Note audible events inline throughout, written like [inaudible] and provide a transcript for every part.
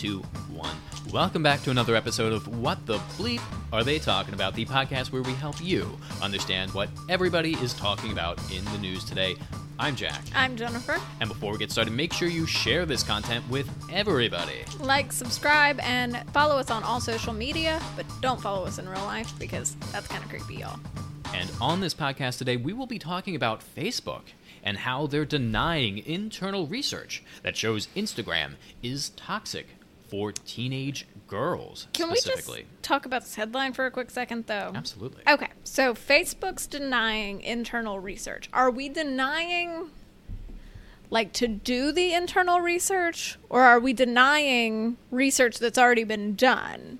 two, one. Welcome back to another episode of What the Bleep Are They Talking About? The podcast where we help you understand what everybody is talking about in the news today. I'm Jack. I'm Jennifer. And before we get started, make sure you share this content with everybody. Like, subscribe, and follow us on all social media, but don't follow us in real life because that's kind of creepy, y'all. And on this podcast today, we will be talking about Facebook and how they're denying internal research that shows Instagram is toxic for teenage girls Can we just talk about this headline for a quick second, though? Absolutely. Okay, so Facebook's denying internal research. Are we denying, like, to do the internal research, or are we denying research that's already been done?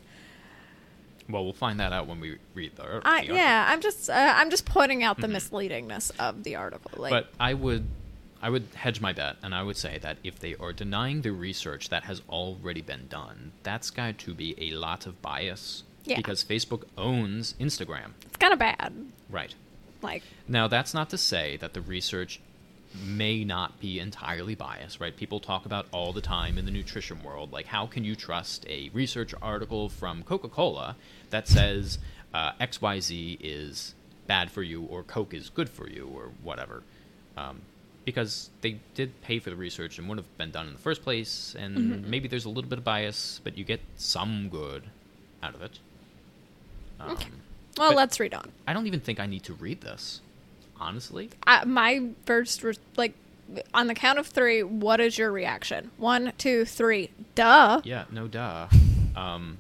Well, we'll find that out when we read the, the article. yeah, I'm just, uh, I'm just pointing out the misleadingness of the article. Like, But I would I would hedge my bet and I would say that if they are denying the research that has already been done, that's got to be a lot of bias. Yeah. Because Facebook owns Instagram. it's kind of bad. Right. Like, Now that's not to say that the research may not be entirely biased, right? People talk about all the time in the nutrition world, like how can you trust a research article from Coca-Cola that says uh, XYZ is bad for you or Coke is good for you or whatever? Um, because they did pay for the research and wouldn't have been done in the first place, and maybe there's a little bit of bias, but you get some good out of it. Um, Okay. well, let's read on. I don't even think I need to read this, honestly. my first re- like on the count of three what is your reaction one two three duh Yeah, no duh. Um,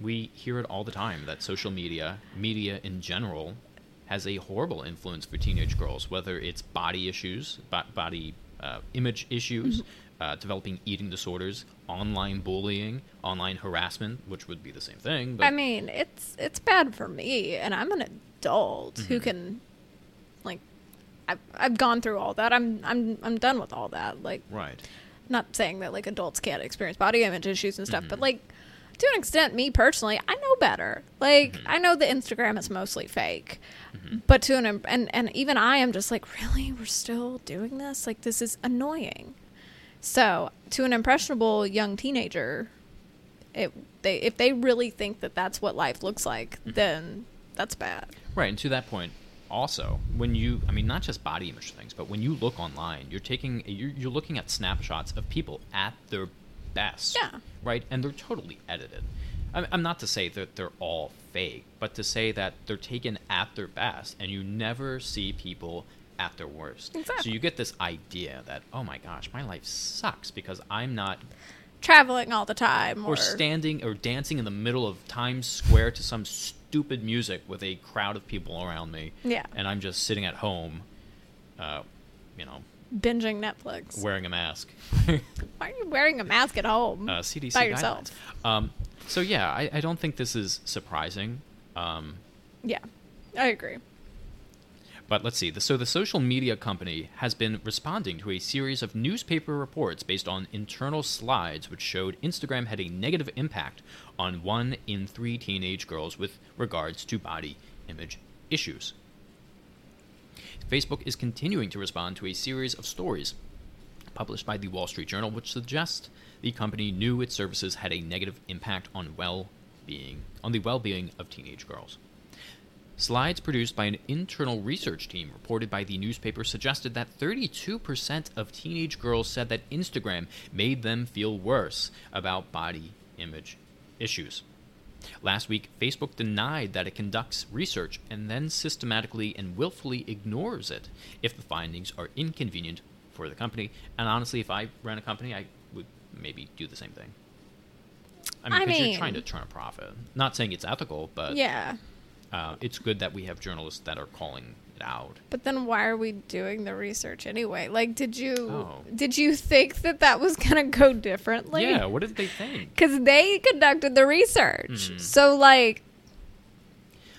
we hear it all the time that social media, media in general, has a horrible influence for teenage girls, whether it's body issues, bo- body uh, image issues, uh, developing eating disorders, online bullying, online harassment, which would be the same thing. But i mean it's it's bad for me and i'm an adult Mm-hmm. who can like I've, I've gone through all that i'm i'm i'm done with all that like right, not saying that like adults can't experience body image issues and stuff Mm-hmm. but like to an extent me personally i know better like Mm-hmm. i know the instagram is mostly fake but to an and and even i am just like really we're still doing this like this is annoying so to an impressionable young teenager it they if they really think that that's what life looks like Mm-hmm. then that's bad right. And to that point, also when you, I mean, not just body image things, but when you look online, you're taking, you're, you're looking at snapshots of people at their best. Yeah. right? And they're totally edited. I'm, I'm not to say that they're all fake, but to say that they're taken at their best, and you never see people at their worst. So you get this idea that, oh my gosh, my life sucks because I'm not, traveling all the time or, or standing or dancing in the middle of Times Square to some stupid music with a crowd of people around me. Yeah. And I'm just sitting at home, uh, you know, binging netflix wearing a mask. [laughs] why are you wearing a mask at home uh, CDC by yourself Um, so yeah, I, I don't think this is surprising. Um, Yeah, I agree. But let's see. The, so the social media company has been responding to a series of newspaper reports based on internal slides which showed Instagram had a negative impact on one in three teenage girls with regards to body image issues. Facebook is continuing to respond to a series of stories published by the Wall Street Journal which suggest the company knew its services had a negative impact on well-being on the well-being of teenage girls. Slides produced by an internal research team reported by the newspaper suggested that 32% of teenage girls said that Instagram made them feel worse about body image issues. Last week, Facebook denied that it conducts research and then systematically and willfully ignores it if the findings are inconvenient for the company. And honestly, if I ran a company, I would maybe do the same thing. I mean, I 'cause you're trying to turn a profit. Not saying it's ethical, but yeah, uh, it's good that we have journalists that are calling out. but then why are we doing the research anyway? Like, did you Oh. did you think that that was gonna go differently? yeah, what did they think? because they conducted the research. Mhm. So like,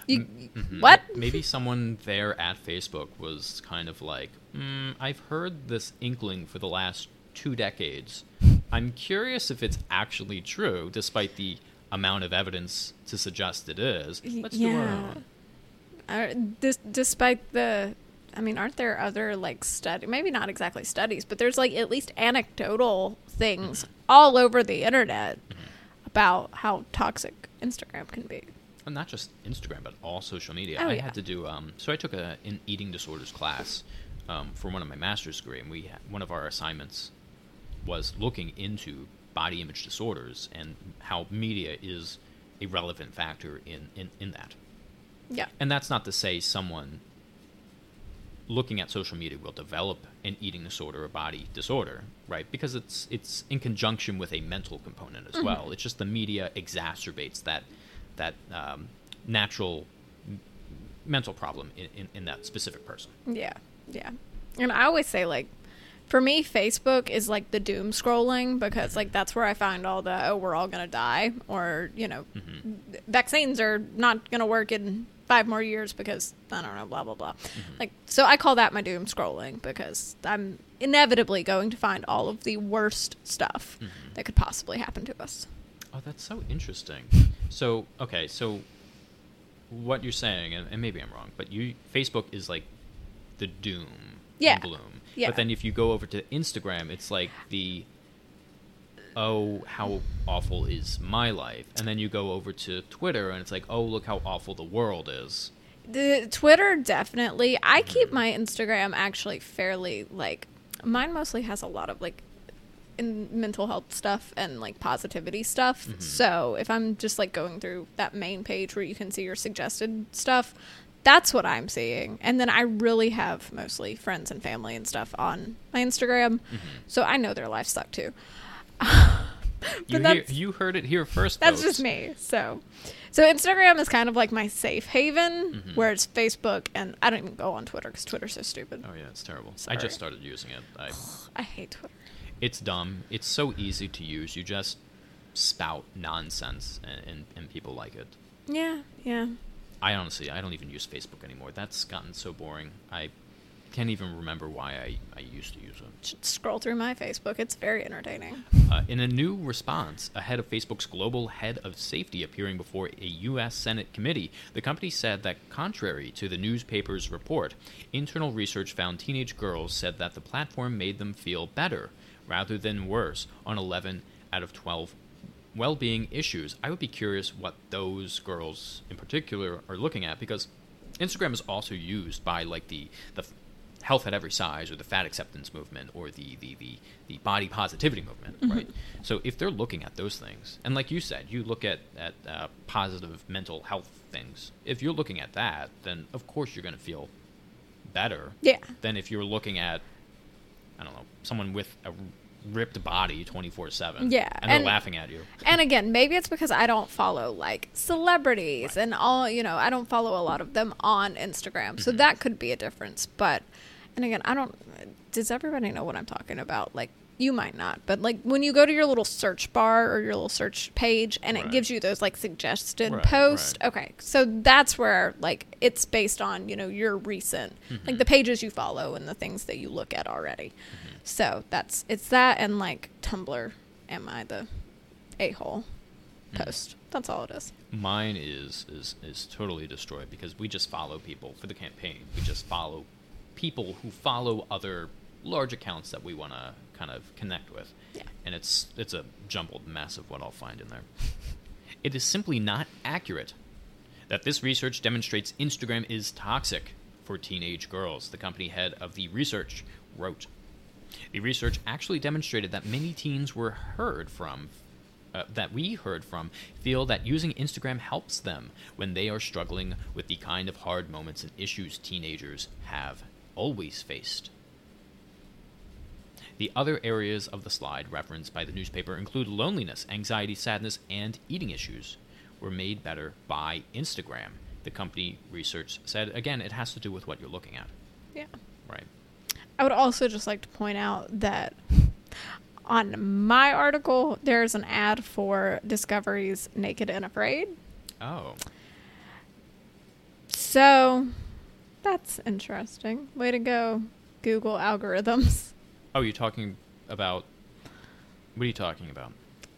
you Mhm. what? Maybe someone there at Facebook was kind of like, mm, I've heard this inkling for the last two decades. I'm curious if it's actually true, despite the amount of evidence to suggest it is. Let's do our yeah. own. Uh, dis- despite the I mean, aren't there other like study? Maybe not exactly studies, but there's like at least anecdotal things all over the internet about how toxic Instagram can be. And not just Instagram, but all social media. Oh, I yeah. had to do. Um, so I took a an eating disorders class um, for one of my master's degree, and we had, one of our assignments was looking into body image disorders and how media is a relevant factor in in, in that. Yeah. And that's not to say someone looking at social media will develop an eating disorder or body disorder, right? Because it's it's in conjunction with a mental component as well. It's just the media exacerbates that that um, natural m- mental problem in, in, in that specific person. Yeah, yeah. And I always say like for me Facebook is like the doom scrolling because like that's where I find all the oh we're all going to die or you know vaccines are not going to work in 5 more years because I don't know blah blah blah. Mm-hmm. Like so I call that my doom scrolling because I'm inevitably going to find all of the worst stuff mm-hmm. that could possibly happen to us. Oh, that's so interesting. [laughs] So, okay, so what you're saying, and, and maybe I'm wrong, but you Facebook is like the doom Yeah. gloom. Yeah. But then if you go over to Instagram, it's like the oh, how awful is my life? And then you go over to Twitter, and it's like, oh, look how awful the world is. The Twitter definitely. I mm-hmm. keep my Instagram actually fairly like mine mostly has a lot of like in mental health stuff and like positivity stuff. Mm-hmm. So if I'm just like going through that main page where you can see your suggested stuff, that's what I'm seeing. And then I really have mostly friends and family and stuff on my Instagram. Mm-hmm. So I know their lives suck too. You, hear, you heard it here first. That's folks. just me. So, so Instagram is kind of like my safe haven, Mm-hmm. whereas Facebook and I don't even go on Twitter because Twitter's so stupid. Oh yeah, it's terrible. I just started using it. I, [sighs] I hate Twitter. it's dumb. It's so easy to use. You just spout nonsense, and, and, and people like it. Yeah, yeah. I honestly, I don't even use Facebook anymore. That's gotten so boring. I can't even remember why I, I used to use them. Should scroll through my Facebook. It's very entertaining. Uh, in a new response, ahead of Facebook's global head of safety appearing before a U.S. Senate committee, the company said that, contrary to the newspaper's report, internal research found teenage girls said that the platform made them feel better rather than worse on 11 out of 12 well being issues. I would be curious what those girls in particular are looking at because Instagram is also used by like the, the health at every size or the fat acceptance movement or the the, the, the body positivity movement right so if they're looking at those things and like you said you look at at uh, positive mental health things if you're looking at that then of course you're going to feel better Yeah. than if you're looking at i don't know someone with a ripped body 24-7 Yeah, and they're laughing at you And again, maybe it's because I don't follow like celebrities and all, you know, I don't follow a lot of them on Instagram. So that could be a difference. But, and again, I don't, does everybody know what I'm talking about? Like, you might not, but like when you go to your little search bar or your little search page and it gives you those like suggested Right, posts. right. Okay. So that's where like it's based on, you know, your recent, like the mm-hmm. pages you follow and the things that you look at already. Mm-hmm. So that's, it's that and like Tumblr. Am I the a hole mm-hmm. post? That's all it is. Mine is is is totally destroyed because we just follow people for the campaign. We just follow people who follow other large accounts that we want to kind of connect with. Yeah. And it's it's a jumbled mess of what I'll find in there. [laughs] It is simply not accurate that this research demonstrates Instagram is toxic for teenage girls, the company head of the research wrote. The research actually demonstrated that many teens were heard from, uh, that we heard from, feel that using Instagram helps them when they are struggling with the kind of hard moments and issues teenagers have always faced. The other areas of the slide referenced by the newspaper include loneliness, anxiety, sadness, and eating issues were made better by Instagram. The company research said again it has to do with what you're looking at, Yeah. right? I would also just like to point out that on my article, there's an ad for Discovery's Naked and Afraid. Oh, So that's interesting. Way to go, Google algorithms. [laughs] oh, you're talking about what are you talking about?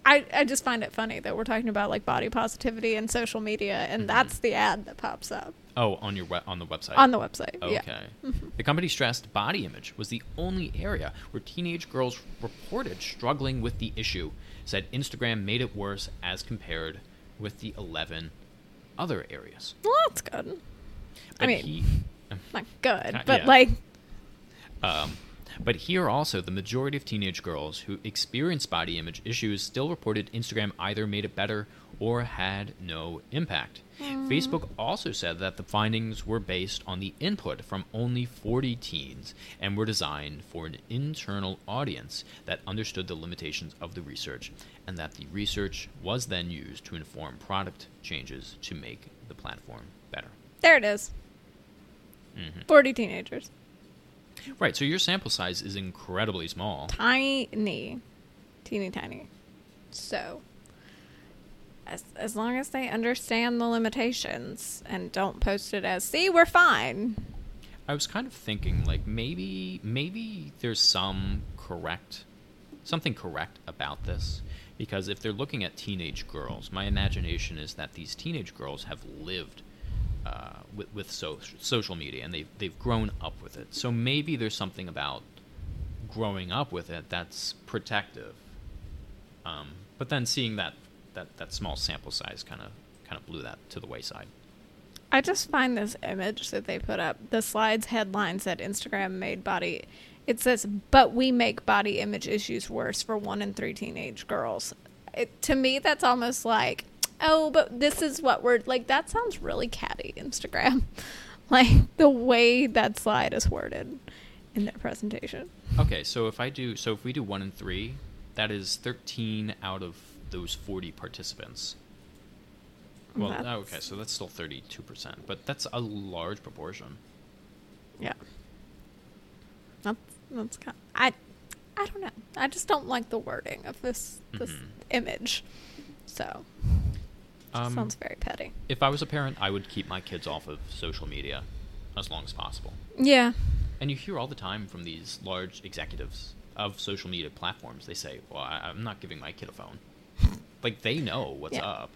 I, I just find it funny that we're talking about like body positivity and social media, and Mhm. that's the ad that pops up. Oh, on your we- on the website. on the website. Okay. Yeah. The company stressed body image was the only area where teenage girls reported struggling with the issue. Said Instagram made it worse as compared with the 11 other areas. Well, that's good. I mean- he- Not good, Uh, but yeah. like, Um, but here also, the majority of teenage girls who experienced body image issues still reported Instagram either made it better or had no impact. Facebook also said that the findings were based on the input from only 40 teens and were designed for an internal audience that understood the limitations of the research, and that the research was then used to inform product changes to make the platform better. there it is. Mhm. 40 teenagers. Right, so your sample size is incredibly small. Tiny. Teeny tiny. So, as, as long as they understand the limitations and don't post it as, see, we're fine. I was kind of thinking like maybe maybe there's some correct something correct about this because if they're looking at teenage girls, my imagination is that these teenage girls have lived uh, with, with so, social media and they've they've grown up with it. So maybe there's something about growing up with it that's protective. Um, but then seeing that, that, that small sample size kind of kind of blew that to the wayside. I just find this image that they put up. The slides headline said Instagram made body. It says, but we make body image issues worse for one in three teenage girls. It, to me, that's almost like, oh, but this is what we're like. That sounds really catty, Instagram. [laughs] like the way that slide is worded in their presentation. Okay, so if I do, so if we do one and three, that is thirteen out of those forty participants. Well, That's- oh, okay, so that's still thirty-two percent, but that's a large proportion. Yeah. That's that's kind. I I don't know. I just don't like the wording of this this Mhm. image. So Um, sounds very petty. if I was a parent, I would keep my kids off of social media as long as possible. Yeah. And you hear all the time from these large executives of social media platforms. They say, "Well, I, I'm not giving my kid a phone." like they know what's Yeah. up.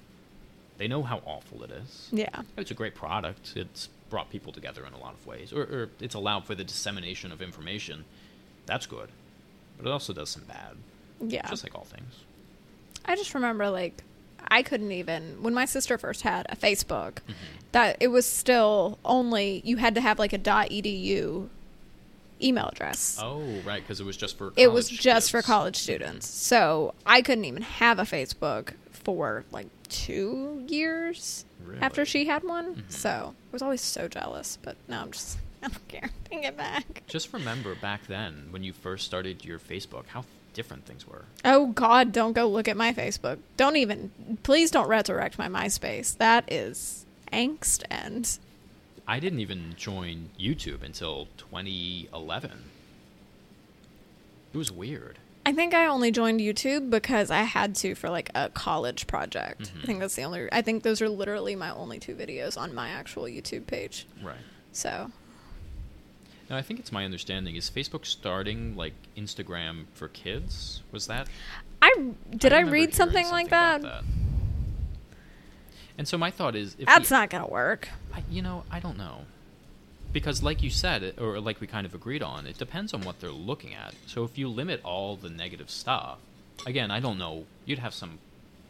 They know how awful it is. Yeah. It's a great product. It's brought people together in a lot of ways, or, or it's allowed for the dissemination of information. That's good, but it also does some bad. Yeah. Just like all things. I just remember like I couldn't even when my sister first had a Facebook Mm-hmm. that it was still only you had to have like a .edu email address. Oh, right, because it was just for. it was just for college students. So I couldn't even have a Facebook for like 2 years after she had one. Mhm. So I was always so jealous, but now I'm just [laughs] I don't care. Bring it back. Just remember back then when you first started your Facebook, how different things were. Oh God! Don't go look at my Facebook. Don't even. Please don't resurrect my MySpace. That is angst and I didn't even join YouTube until 2011. It was weird. I think I only joined YouTube because I had to for like a college project. Mhm. I think that's the only. I think those are literally my only two videos on my actual YouTube page. Right. So Now, I think it's my understanding is Facebook starting like Instagram for kids. Was that? I did I, remember read hearing something, like that? about And so my thought is, if That's we- not gonna work. I, you know, I don't know. Because, like you said, it- or like we kind of agreed on, it depends on what they're looking at. So, if you limit all the negative stuff, again, I don't know, you'd have some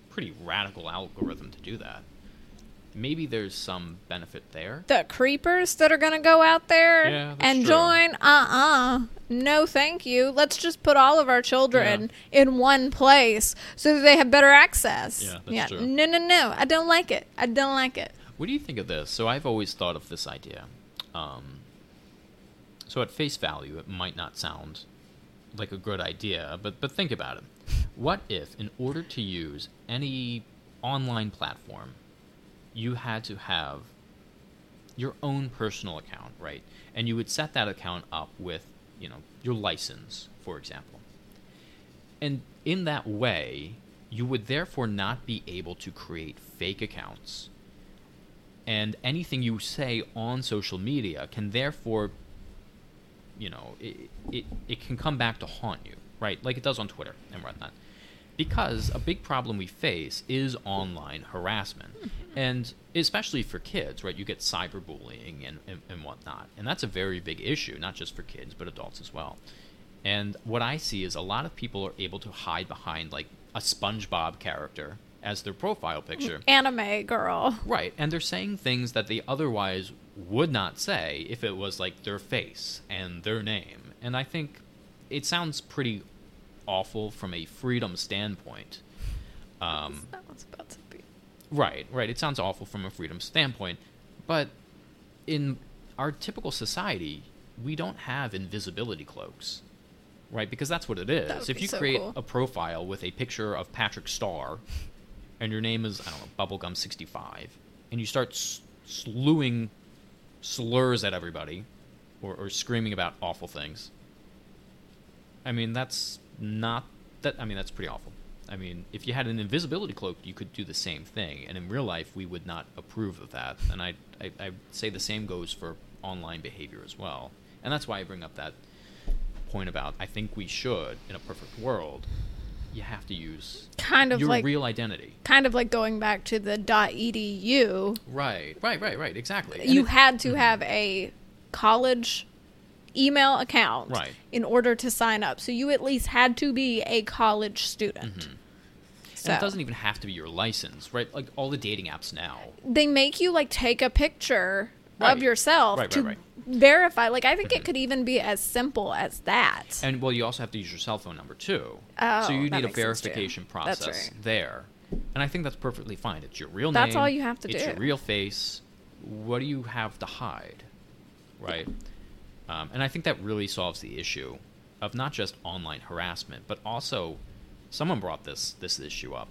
pretty radical algorithm to do that. Maybe there's some benefit there. The creepers that are gonna go out there Yeah, and true. join. Uh uh No, thank you. Let's just put all of our children in one place so that they have better access. Yeah, that's true. No, no, no. I don't like it. I don't like it. What do you think of this? So, I've always thought of this idea. Um, so, at face value, it might not sound like a good idea, but, but think about it. What if, in order to use any online platform, you had to have your own personal account, right? And you would set that account up with, you know, your license, for example. And in that way, you would therefore not be able to create fake accounts. And anything you say on social media can therefore, you know, it, it, it can come back to haunt you, right? Like it does on Twitter and whatnot. Because a big problem we face is online harassment. Hmm. And especially for kids, right? You get cyberbullying and, and, and whatnot, and that's a very big issue, not just for kids but adults as well. And what I see is a lot of people are able to hide behind like a SpongeBob character as their profile picture. Anime girl. Right, and they're saying things that they otherwise would not say if it was like their face and their name. And I think it sounds pretty awful from a freedom standpoint. Um, That was about to be. Right, right. It sounds awful from a freedom standpoint, but in our typical society, we don't have invisibility cloaks, right? Because that's what it is. If you so create cool. a profile with a picture of Patrick Star, and your name is I don't know Bubblegum65, and you start s- slewing slurs at everybody, or, or screaming about awful things. I mean, that's not that. I mean, that's pretty awful. I mean, if you had an invisibility cloak, you could do the same thing, and in real life, we would not approve of that. And I, I, I say the same goes for online behavior as well. And that's why I bring up that point about I think we should, in a perfect world, you have to use Kind of your like real identity. kind of like going back to the .edu. Right, right, right, right. Exactly. And You it- had to have a college email account Right. in order to sign up. So you at least had to be a college student. Mm-hmm. So and it doesn't even have to be your license, right? Like all the dating apps now. they make you like take a picture Right. of yourself Right, to right, right. verify. Like I think it could even be as simple as that. And well, you also have to use your cell phone number too. Oh, so you need a makes sense, too. verification process there. And I think that's perfectly fine. It's your real That's name. all you have to it's do. your real face. What do you have to hide? Right? Um, and I think that really solves the issue of not just online harassment, but also someone brought this this issue up.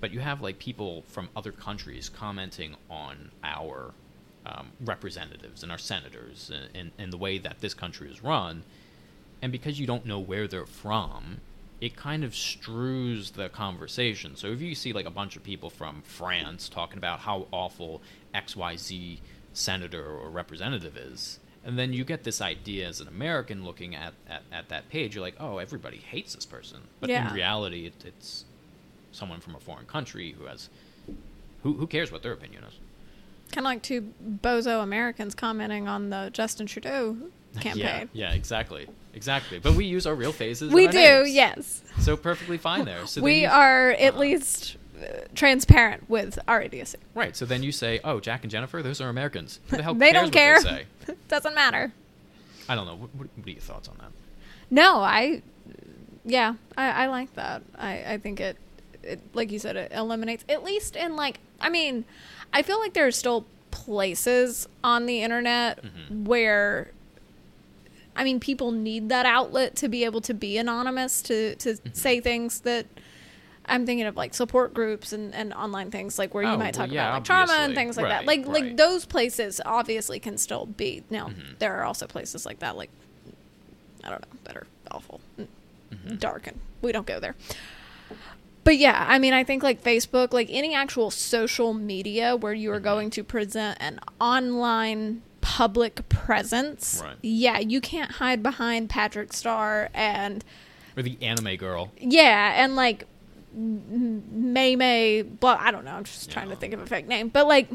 But you have like people from other countries commenting on our um, representatives and our senators and, and, and the way that this country is run. And because you don't know where they're from, it kind of strews the conversation. So if you see like a bunch of people from France talking about how awful XYZ senator or representative is, and then you get this idea as an American looking at, at, at that page, you're like, oh, everybody hates this person. But Yeah. in reality, it, it's someone from a foreign country who has. Who, who cares what their opinion is? Kind of like two bozo Americans commenting on the Justin Trudeau [laughs] campaign. Yeah, yeah, exactly. Exactly. But we use our real faces. We do, names. yes. So perfectly fine there. So we you- are at uh, least uh, transparent with our idiocy. Right. So then you say, "Oh, Jack and Jennifer, those are Americans." The hell [laughs] they don't care. They? [laughs] Doesn't matter. I don't know. What, what, what are your thoughts on that? No, I, yeah, I, I like that. I, I think it, it, like you said, it eliminates at least in like, I mean, I feel like there are still places on the internet Mhm. where, I mean, people need that outlet to be able to be anonymous to to Mm-hmm. say things that. I'm thinking of like support groups and, and online things like where you Oh, might well, talk yeah, about like trauma and things like that. Right, Like like right. those places obviously can still be. Now Mhm. there are also places like that like I don't know, that are awful, Mm-hmm. dark, and we don't go there. But yeah, I mean, I think like Facebook, like any actual social media where you are Mm-hmm. going to present an online public presence, Right. yeah, you can't hide behind Patrick Star and Or the anime girl. yeah, and like May May, blah, I don't know. I'm just trying to think of a fake name. But like,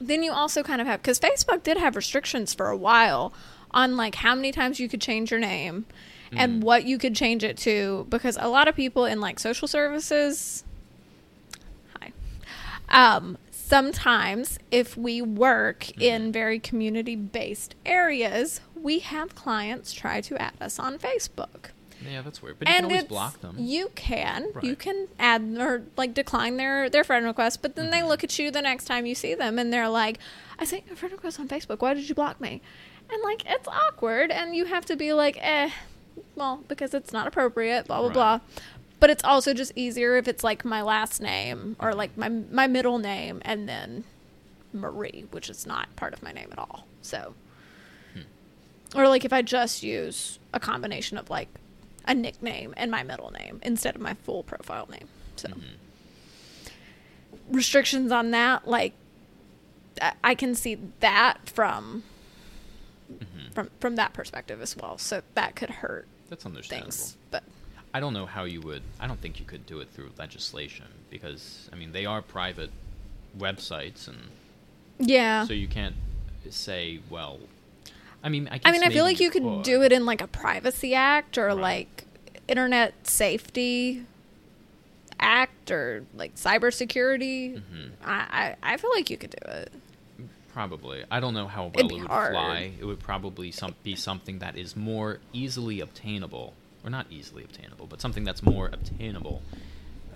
then you also kind of have, because Facebook did have restrictions for a while on like how many times you could change your name and Mhm. what you could change it to. Because a lot of people in like social services, hi, um, sometimes if we work Mm-hmm. in very community based areas, we have clients try to add us on Facebook Yeah, that's weird. But you can always block them. You can. You can add or like decline their their friend request, but then Mm-hmm. they look at you the next time you see them and they're like, "I sent you a friend request on Facebook. Why did you block me?" And like it's awkward, and you have to be like, "Eh, well, because it's not appropriate." Blah blah Right. blah. But it's also just easier if it's like my last name or like my my middle name and then Marie, which is not part of my name at all. So, Hmm. or like if I just use a combination of like a nickname and my middle name instead of my full profile name. So, Mhm. restrictions on that, like I- can see that from Mhm. from from that perspective as well. So that could hurt That's understandable. things, but I don't know how you would. I don't think you could do it through legislation because I mean they are private websites and Yeah. so you can't say well i mean i, guess I mean, I feel like you could do it in like a privacy act or Right. like internet safety act or like cybersecurity. Mhm. I, I I feel like you could do it. Probably. I don't know how well it would hard. fly. It would probably some, be something that is more easily obtainable, or not easily obtainable, but something that's more obtainable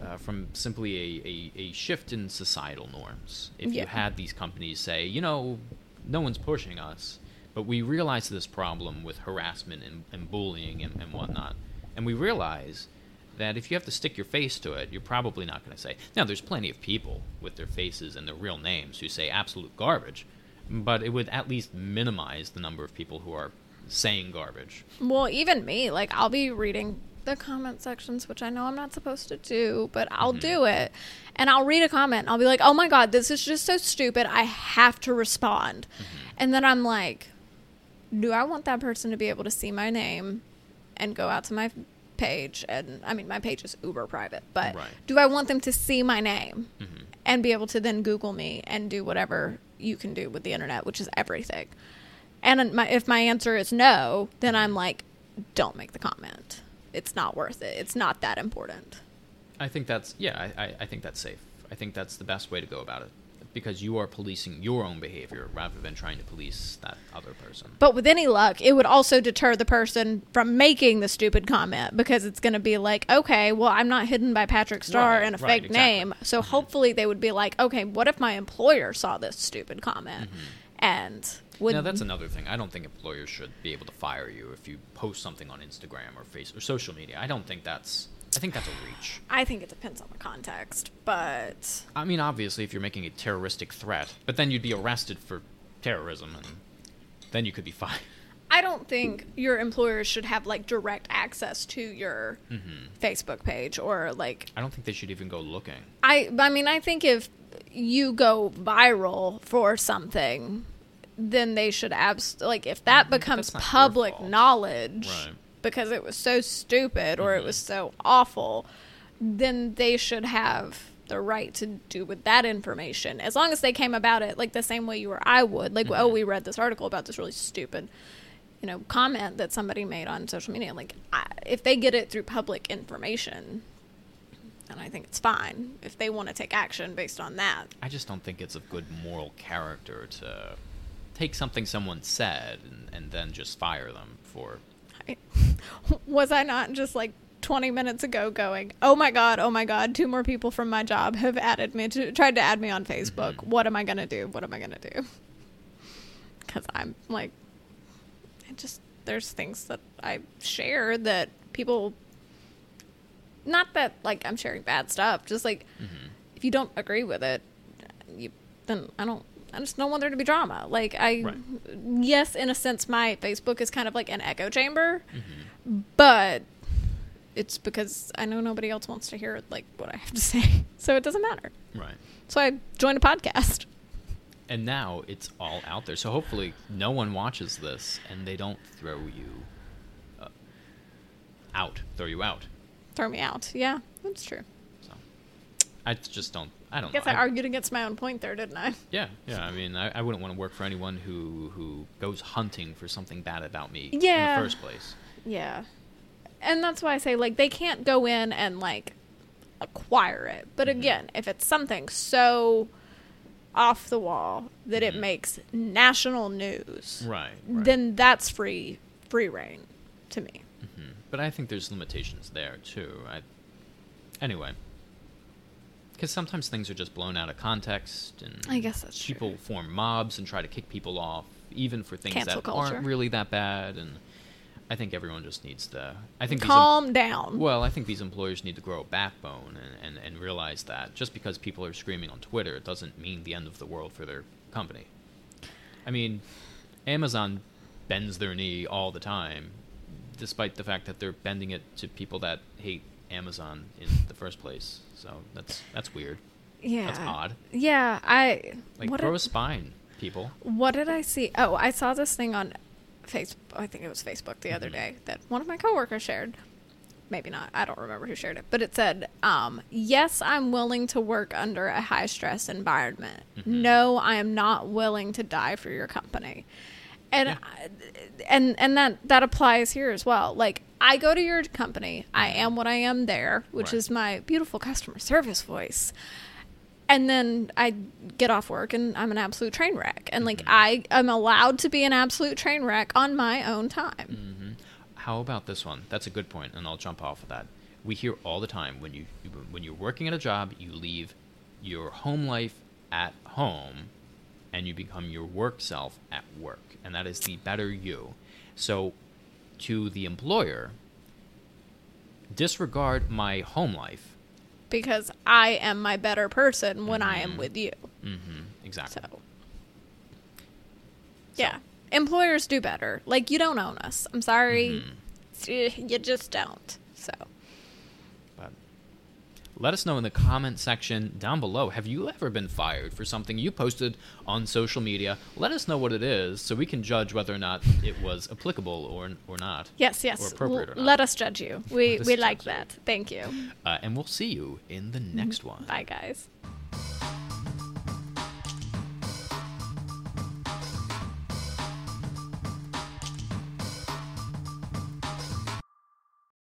uh, from simply a, a, a shift in societal norms. If Yeah. you had these companies say, you know, no one's pushing us, but we realize this problem with harassment and, and bullying and, and whatnot, and we realize that if you have to stick your face to it, you're probably not going to say. Now, there's plenty of people with their faces and their real names who say absolute garbage, but it would at least minimize the number of people who are saying garbage. Well, even me, like I'll be reading the comment sections, which I know I'm not supposed to do, but I'll Mm-hmm. do it. And I'll read a comment and I'll be like, "Oh my god, this is just so stupid. I have to respond." Mm-hmm. And then I'm like, "Do I want that person to be able to see my name and go out to my page and I mean, my page is uber private, but Right. do I want them to see my name Mhm. and be able to then Google me and do whatever you can do with the internet, which is everything?" And my, if my answer is no, then I'm like, don't make the comment. It's not worth it. It's not that important. I think that's yeah. I, I, I think that's safe. I think that's the best way to go about it because you are policing your own behavior rather than trying to police that other person. But with any luck, it would also deter the person from making the stupid comment because it's going to be like, okay, well, I'm not hidden by Patrick Star Right, and a right, fake exactly. name. So mm-hmm. hopefully they would be like, okay, what if my employer saw this stupid comment mm-hmm. and would now that's another thing. I don't think employers should be able to fire you if you post something on Instagram or face or social media. I don't think that's. I think that's a reach. I think it depends on the context, but I mean, obviously, if you're making a terroristic threat, but then you'd be arrested for terrorism, and then you could be [laughs] fined. I don't think your employers should have like direct access to your Mhm. Facebook page or like I don't think they should even go looking. I I mean I think if you go viral for something then they should abs like if that becomes Mm-hmm. That's public knowledge Right. Because it was so stupid or it was so awful then they should have the right to do with that information as long as they came about it like the same way you or I would like oh Mhm. we read this article about this really stupid you know comment that somebody made on social media like I, if they get it through public information and I think it's fine if they want to take action based on that. I just don't think it's of good moral character to take something someone said and, and then just fire them for. [laughs] Was I not just like 20 minutes ago going, "Oh my god, oh my god, two more people from my job have added me to tried to add me on Facebook. Mhm. What am I going to do? What am I going to do?" [laughs] Cuz I'm like it just there's things that I share that people not that like I'm sharing bad stuff, just like Mhm. if you don't agree with it, you then I don't. I just don't want there to be drama. Like I, Right. yes, in a sense, my Facebook is kind of like an echo chamber, Mhm. but it's because I know nobody else wants to hear like what I have to [laughs] say, so it doesn't matter. Right. So I joined a podcast. And now it's all out there. So hopefully no one watches this and they don't throw you uh, out, throw you out. Throw me out. Yeah, that's true. So I just don't. I I don't guess know. I argued against my own point there, didn't I? Yeah, yeah. I mean, I, I wouldn't want to work for anyone who who goes hunting for something bad about me Yeah. in the first place. Yeah. And that's why I say like they can't go in and like acquire it. But Mhm. again, if it's something so off the wall that it Mhm. makes national news, Right. right. then that's free free reign to me. hmm But I think there's limitations there too. I, anyway, because sometimes things are just blown out of context, and I guess that's true. people form mobs and try to kick people off, even for things Cancel that culture. aren't really that bad. And I think everyone just needs to. I think these em- Calm down. well, I think these employers need to grow a backbone and, and, and realize that just because people are screaming on Twitter, it doesn't mean the end of the world for their company. I mean, Amazon bends their knee all the time, despite the fact that they're bending it to people that hate Amazon in the first place. So that's that's weird. yeah. That's odd. Yeah, I Like what grow did- a spine, people. What did I see? Oh, I saw this thing on Facebook. I think it was Facebook the other Mhm. day that one of my coworkers shared. maybe not. I don't remember who shared it, but it said, um, "Yes, I'm willing to work under a high stress environment. Mm-hmm. No, I am not willing to die for your company." And Yeah. I- and and that that applies here as well. Like I go to your company, I mm-hmm. am what I am there, which Right. is my beautiful customer service voice. And then I get off work and I'm an absolute train wreck. And like mm-hmm. I am allowed to be an absolute train wreck on my own time. Mm-hmm. How about this one? That's a good point, and I'll jump off of that. We hear all the time when you when you're working at a job, you leave your home life at home, and you become your work self at work, and that is the better you. So, to the employer, disregard my home life. because I am my better person when I am with you. Mm-hmm. Exactly. So, yeah, employers do better. Like you don't own us. I'm sorry, Eh, [laughs] you just don't. So, let us know in the comment section down below. Have you ever been fired for something you posted on social media? Let us know what it is so we can judge whether or not it was applicable or or not. yes, yes, Or appropriate or l- not. let us judge you. We we like judge you. that. Thank you. Uh, and we'll see you in the next one. Bye, guys.